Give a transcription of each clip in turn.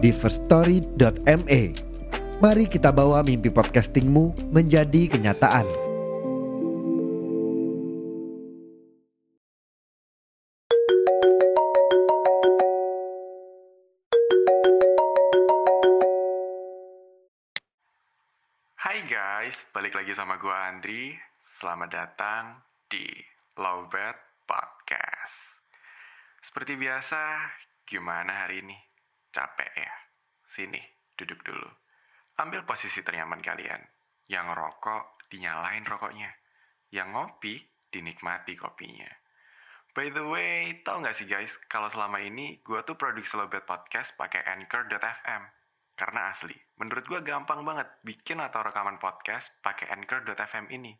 di firststory.me. Mari kita bawa mimpi podcastingmu menjadi kenyataan. Hai guys, balik lagi sama gue Andri. Selamat datang di Lowbat Podcast. Seperti biasa, gimana hari ini? Capek ya? Sini, duduk dulu. Ambil posisi ternyaman kalian. Yang rokok, dinyalain rokoknya. Yang ngopi, dinikmati kopinya. By the way, tau gak sih guys, kalau selama ini gue tuh produksi Lowbat Podcast pakai Anchor.fm. Karena asli, menurut gue gampang banget bikin atau rekaman podcast pakai Anchor.fm ini.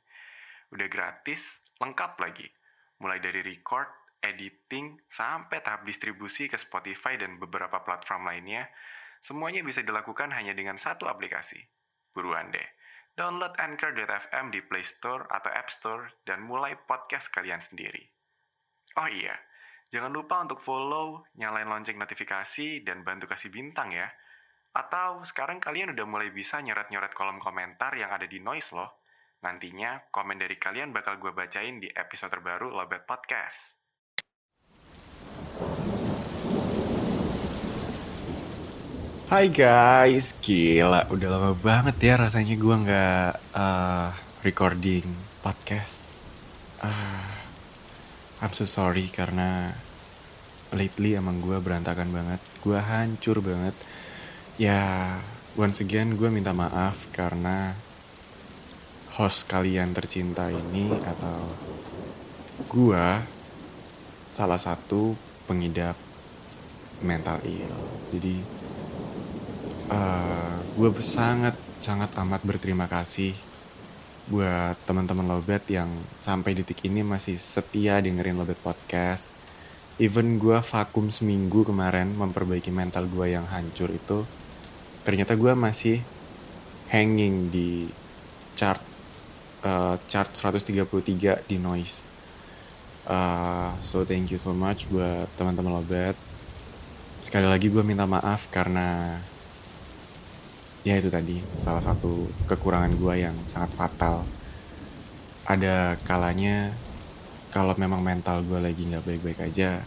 Udah gratis, lengkap lagi. Mulai dari record, editing, sampai tahap distribusi ke Spotify dan beberapa platform lainnya, semuanya bisa dilakukan hanya dengan satu aplikasi. Buruan deh, download Anchor.fm di Play Store atau App Store dan mulai podcast kalian sendiri. Oh iya, jangan lupa untuk follow, nyalain lonceng notifikasi, dan bantu kasih bintang ya. Atau sekarang kalian udah mulai bisa nyoret-nyoret kolom komentar yang ada di Noise loh. Nantinya komen dari kalian bakal gue bacain di episode terbaru Lobet Podcast. Hai guys, gila udah lama banget ya rasanya gue nggak uh, recording podcast. Uh, I'm so sorry karena lately emang gue berantakan banget, gue hancur banget Ya, once again gue minta maaf karena host kalian tercinta ini atau gue salah satu pengidap mental ill. Jadi uh, gue sangat sangat amat berterima kasih buat teman-teman Lobet yang sampai detik ini masih setia dengerin Lobet Podcast. Even gue vakum seminggu kemarin memperbaiki mental gue yang hancur itu, ternyata gue masih hanging di chart uh, chart 133 di noise uh, so thank you so much buat teman-teman lobet sekali lagi gue minta maaf karena ya itu tadi. Salah satu kekurangan gue yang sangat fatal. Ada kalanya kalau memang mental gue lagi nggak baik-baik aja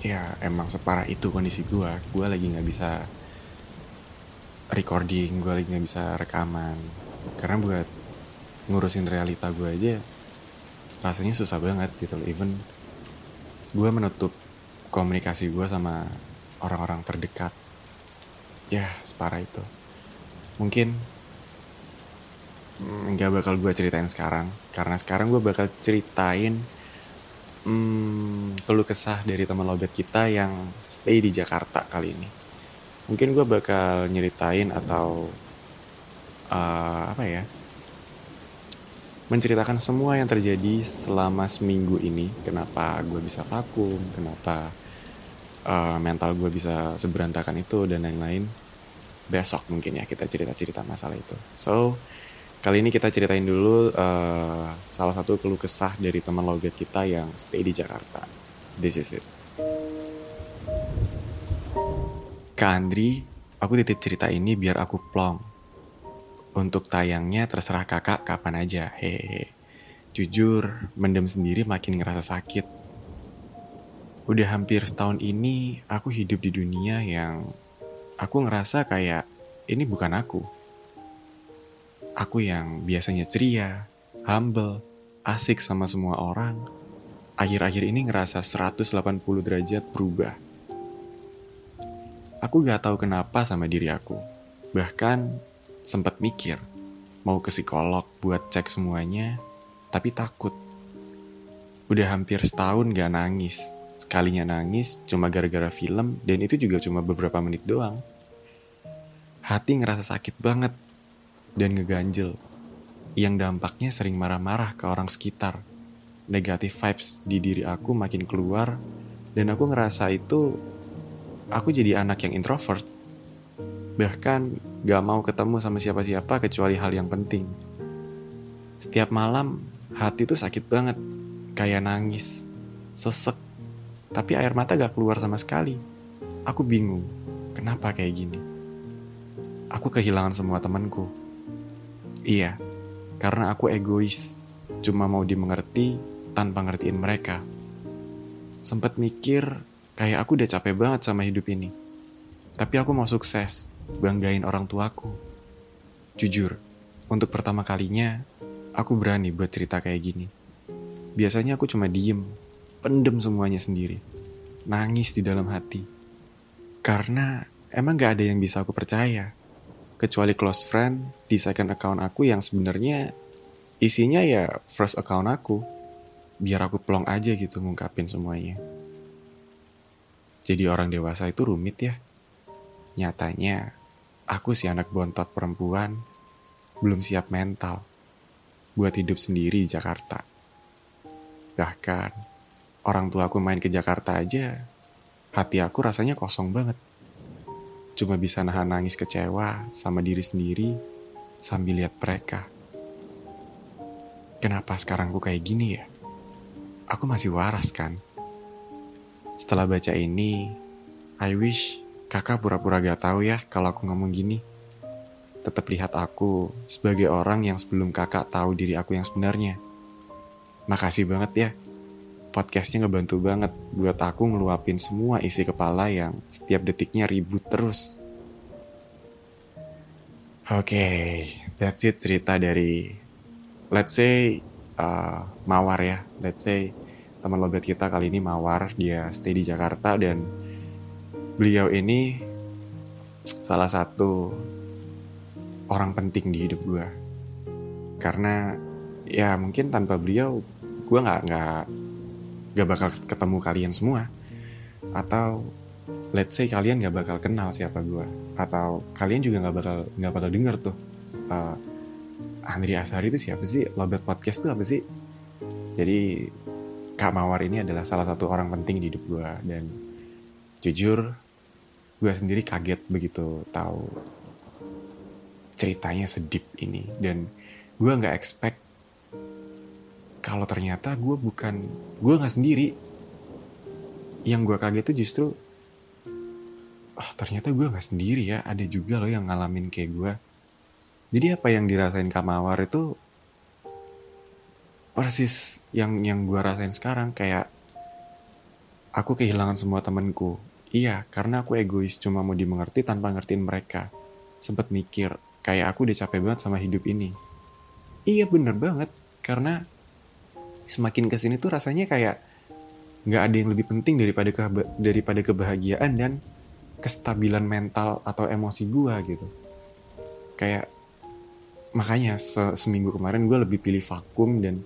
ya emang separah itu kondisi gue gue lagi nggak bisa recording gue lagi nggak bisa rekaman. Karena buat ngurusin realita gue aja rasanya susah banget gitu even gue menutup komunikasi gue sama orang-orang terdekat ya separah itu. Mungkin mm, nggak mm, bakal gue ceritain sekarang. Karena sekarang gue bakal ceritain hmm, keluh kesah dari teman lobet kita yang stay di Jakarta kali ini. Mungkin gue bakal nyeritain atau uh, apa ya menceritakan semua yang terjadi selama seminggu ini. Kenapa gue bisa vakum? Kenapa uh, mental gue bisa seberantakan itu dan lain-lain besok mungkin ya kita cerita-cerita masalah itu so kali ini kita ceritain dulu uh, salah satu keluh kesah dari teman logat kita yang stay di Jakarta this is it Kak Andri, aku titip cerita ini biar aku plong. Untuk tayangnya terserah kakak kapan aja, hehe. Jujur, mendem sendiri makin ngerasa sakit. Udah hampir setahun ini, aku hidup di dunia yang aku ngerasa kayak ini bukan aku. Aku yang biasanya ceria, humble, asik sama semua orang, akhir-akhir ini ngerasa 180 derajat berubah Aku gak tahu kenapa sama diri aku. Bahkan sempat mikir mau ke psikolog buat cek semuanya, tapi takut. Udah hampir setahun gak nangis. Sekalinya nangis cuma gara-gara film dan itu juga cuma beberapa menit doang. Hati ngerasa sakit banget dan ngeganjel yang dampaknya sering marah-marah ke orang sekitar. Negatif vibes di diri aku makin keluar dan aku ngerasa itu aku jadi anak yang introvert. Bahkan gak mau ketemu sama siapa-siapa kecuali hal yang penting. Setiap malam hati tuh sakit banget, kayak nangis, sesek, tapi air mata gak keluar sama sekali. Aku bingung, kenapa kayak gini? Aku kehilangan semua temanku. Iya, karena aku egois, cuma mau dimengerti tanpa ngertiin mereka. Sempet mikir kayak aku udah capek banget sama hidup ini. Tapi aku mau sukses, banggain orang tuaku. Jujur, untuk pertama kalinya, aku berani buat cerita kayak gini. Biasanya aku cuma diem, pendem semuanya sendiri. Nangis di dalam hati. Karena emang gak ada yang bisa aku percaya. Kecuali close friend di second account aku yang sebenarnya isinya ya first account aku. Biar aku pelong aja gitu ngungkapin semuanya. Jadi orang dewasa itu rumit ya. Nyatanya aku si anak bontot perempuan belum siap mental buat hidup sendiri di Jakarta. Bahkan orang tua aku main ke Jakarta aja hati aku rasanya kosong banget Cuma bisa nahan nangis kecewa sama diri sendiri sambil lihat mereka. Kenapa sekarang aku kayak gini ya? Aku masih waras kan? Setelah baca ini, I wish kakak pura-pura gak tahu ya kalau aku ngomong gini. Tetap lihat aku sebagai orang yang sebelum kakak tahu diri aku yang sebenarnya. Makasih banget ya podcastnya ngebantu banget buat aku ngeluapin semua isi kepala yang setiap detiknya ribut terus. Oke, okay, that's it cerita dari let's say uh, Mawar ya. Let's say teman lobet kita kali ini Mawar, dia stay di Jakarta dan beliau ini salah satu orang penting di hidup gue. Karena ya mungkin tanpa beliau gue nggak nggak gak bakal ketemu kalian semua. Atau let's say kalian gak bakal kenal siapa gue atau kalian juga gak bakal nggak bakal denger tuh uh, Andri Asari itu siapa sih? Lobet Podcast tuh apa sih? Jadi Kak Mawar ini adalah salah satu orang penting di hidup gue dan jujur gue sendiri kaget begitu tahu ceritanya sedip ini. Dan gue nggak expect kalau ternyata gue bukan gue nggak sendiri. Yang gue kaget tuh justru oh ternyata gue nggak sendiri ya ada juga loh yang ngalamin kayak gue jadi apa yang dirasain Kamawar itu persis yang yang gue rasain sekarang kayak aku kehilangan semua temenku iya karena aku egois cuma mau dimengerti tanpa ngertiin mereka. Sempet mikir kayak aku udah capek banget sama hidup ini. Iya bener banget karena semakin ke sini tuh rasanya kayak nggak ada yang lebih penting daripada ke, daripada kebahagiaan dan kestabilan mental atau emosi gue gitu. Kayak makanya se seminggu kemarin gue lebih pilih vakum dan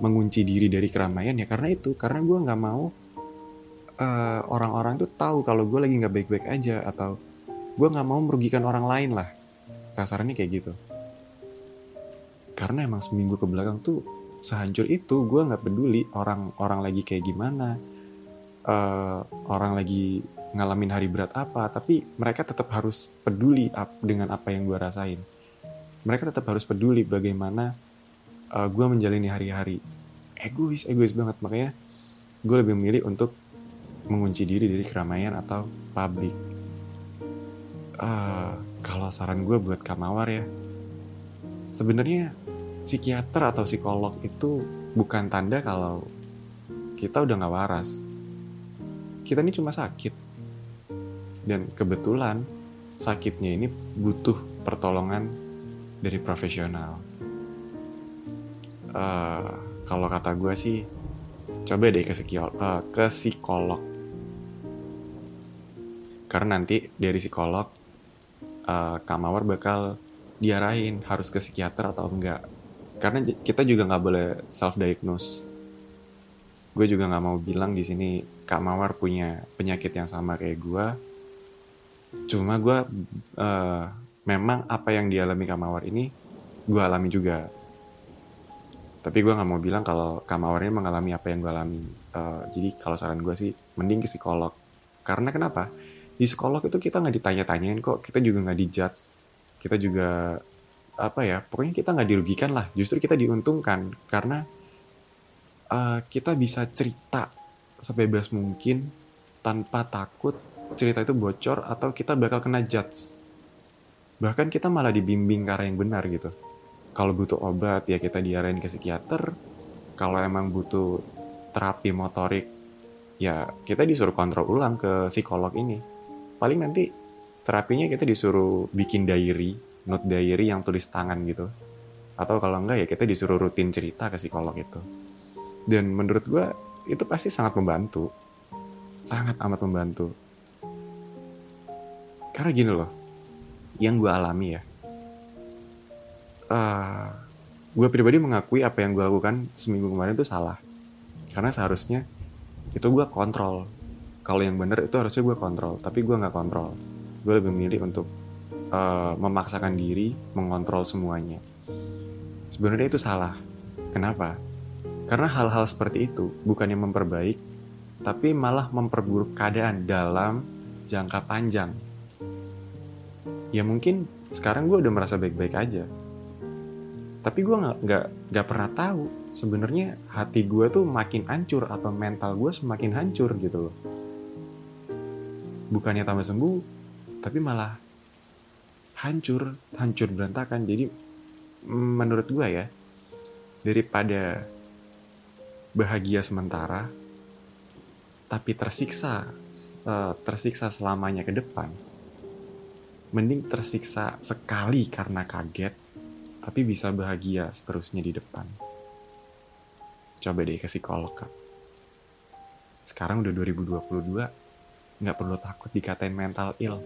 mengunci diri dari keramaian ya karena itu karena gue nggak mau uh, orang-orang tuh tahu kalau gue lagi nggak baik-baik aja atau gue nggak mau merugikan orang lain lah. Kasarnya kayak gitu. Karena emang seminggu ke belakang tuh sehancur itu gue nggak peduli orang orang lagi kayak gimana uh, orang lagi ngalamin hari berat apa tapi mereka tetap harus peduli dengan apa yang gue rasain. Mereka tetap harus peduli bagaimana uh, eh, gue menjalani hari-hari egois egois banget. Makanya gue lebih memilih untuk mengunci diri dari keramaian atau publik uh, kalau saran gue buat kamawar ya sebenarnya psikiater atau psikolog itu bukan tanda kalau kita udah gak waras. Kita ini cuma sakit. Dan kebetulan sakitnya ini butuh pertolongan dari profesional. Uh, kalau kata gue sih, coba deh ke, psikolog, uh, eh, ke psikolog. Karena nanti dari psikolog, uh, Kak Mawar bakal diarahin harus ke psikiater atau enggak karena kita juga nggak boleh self diagnose gue juga nggak mau bilang di sini Kak Mawar punya penyakit yang sama kayak gue. Cuma gue uh, memang apa yang dialami Kak Mawar ini gue alami juga. Tapi gue nggak mau bilang kalau Kak Mawar ini mengalami apa yang gue alami. Uh, jadi kalau saran gue sih mending ke psikolog. Karena kenapa? Di psikolog itu kita nggak ditanya-tanyain kok, kita juga nggak dijudge, kita juga apa ya? Pokoknya kita nggak dirugikan lah. Justru kita diuntungkan karena uh, kita bisa cerita sebebas mungkin tanpa takut cerita itu bocor atau kita bakal kena judge. Bahkan kita malah dibimbing ke arah yang benar gitu kalau butuh obat ya kita diarahin ke psikiater kalau emang butuh terapi motorik ya kita disuruh kontrol ulang ke psikolog ini paling nanti terapinya kita disuruh bikin diary note diary yang tulis tangan gitu. Atau kalau enggak ya kita disuruh rutin cerita ke psikolog itu. Dan menurut gue itu pasti sangat membantu. Sangat amat membantu. Karena gini loh yang gue alami ya uh, gue pribadi mengakui apa yang gue lakukan seminggu kemarin itu salah. Karena seharusnya itu gue kontrol. Kalau yang bener itu harusnya gue kontrol tapi gue nggak kontrol. Gue lebih memilih untuk uh, memaksakan diri mengontrol semuanya. Sebenarnya itu salah. Kenapa? Karena hal-hal seperti itu bukannya memperbaik tapi malah memperburuk keadaan dalam jangka panjang. Ya mungkin sekarang gue udah merasa baik-baik aja. Tapi gue nggak nggak nggak pernah tahu sebenarnya hati gue tuh makin hancur atau mental gue semakin hancur gitu loh. Bukannya tambah sembuh tapi malah hancur hancur berantakan jadi menurut gue ya daripada bahagia sementara tapi tersiksa uh, tersiksa selamanya ke depan mending tersiksa sekali karena kaget tapi bisa bahagia seterusnya di depan. Coba deh ke psikolog, Kak. Sekarang udah 2022, nggak perlu takut dikatain mental ill.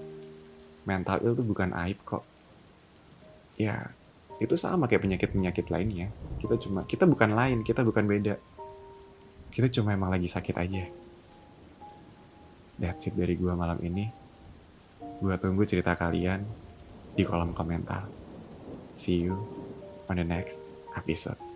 Mental ill tuh bukan aib kok. Ya, itu sama kayak penyakit-penyakit lainnya. Kita cuma, kita bukan lain, kita bukan beda. Kita cuma emang lagi sakit aja. That's it dari gua malam ini. Gua tunggu cerita kalian di kolom komentar. See you on the next episode.